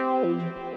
Tchau.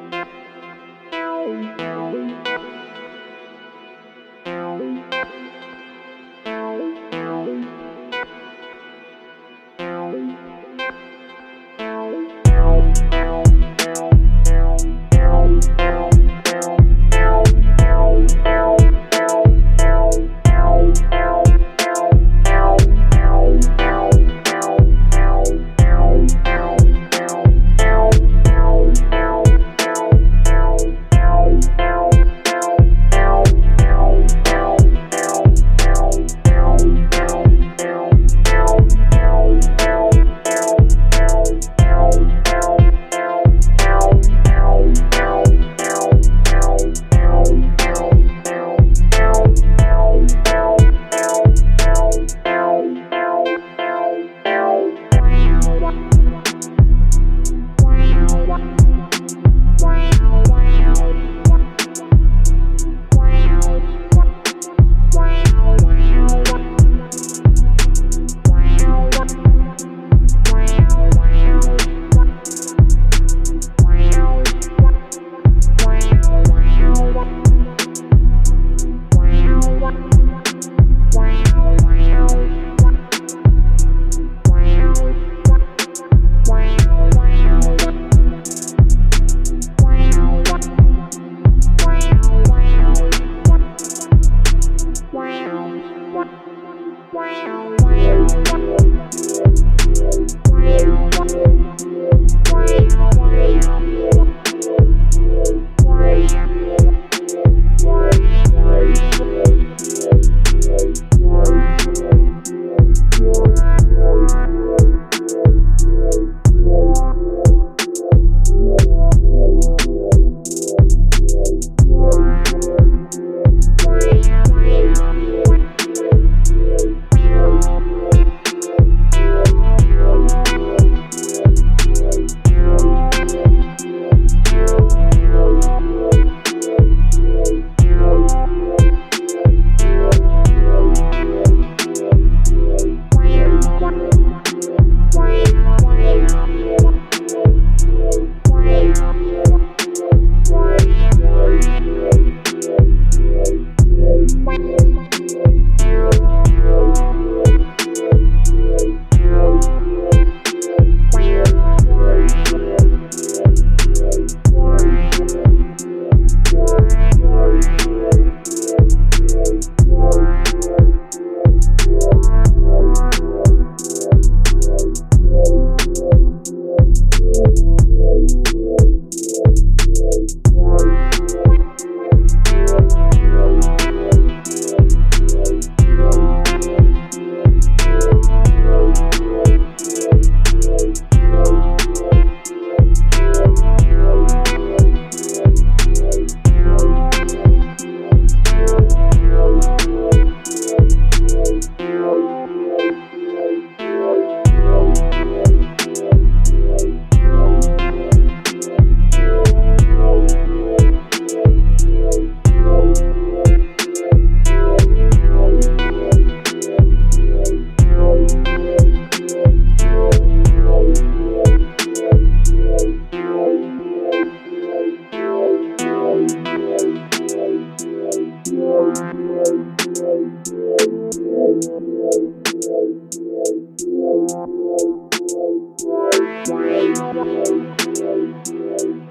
Wow.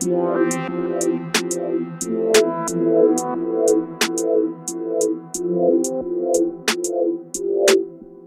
Yeah.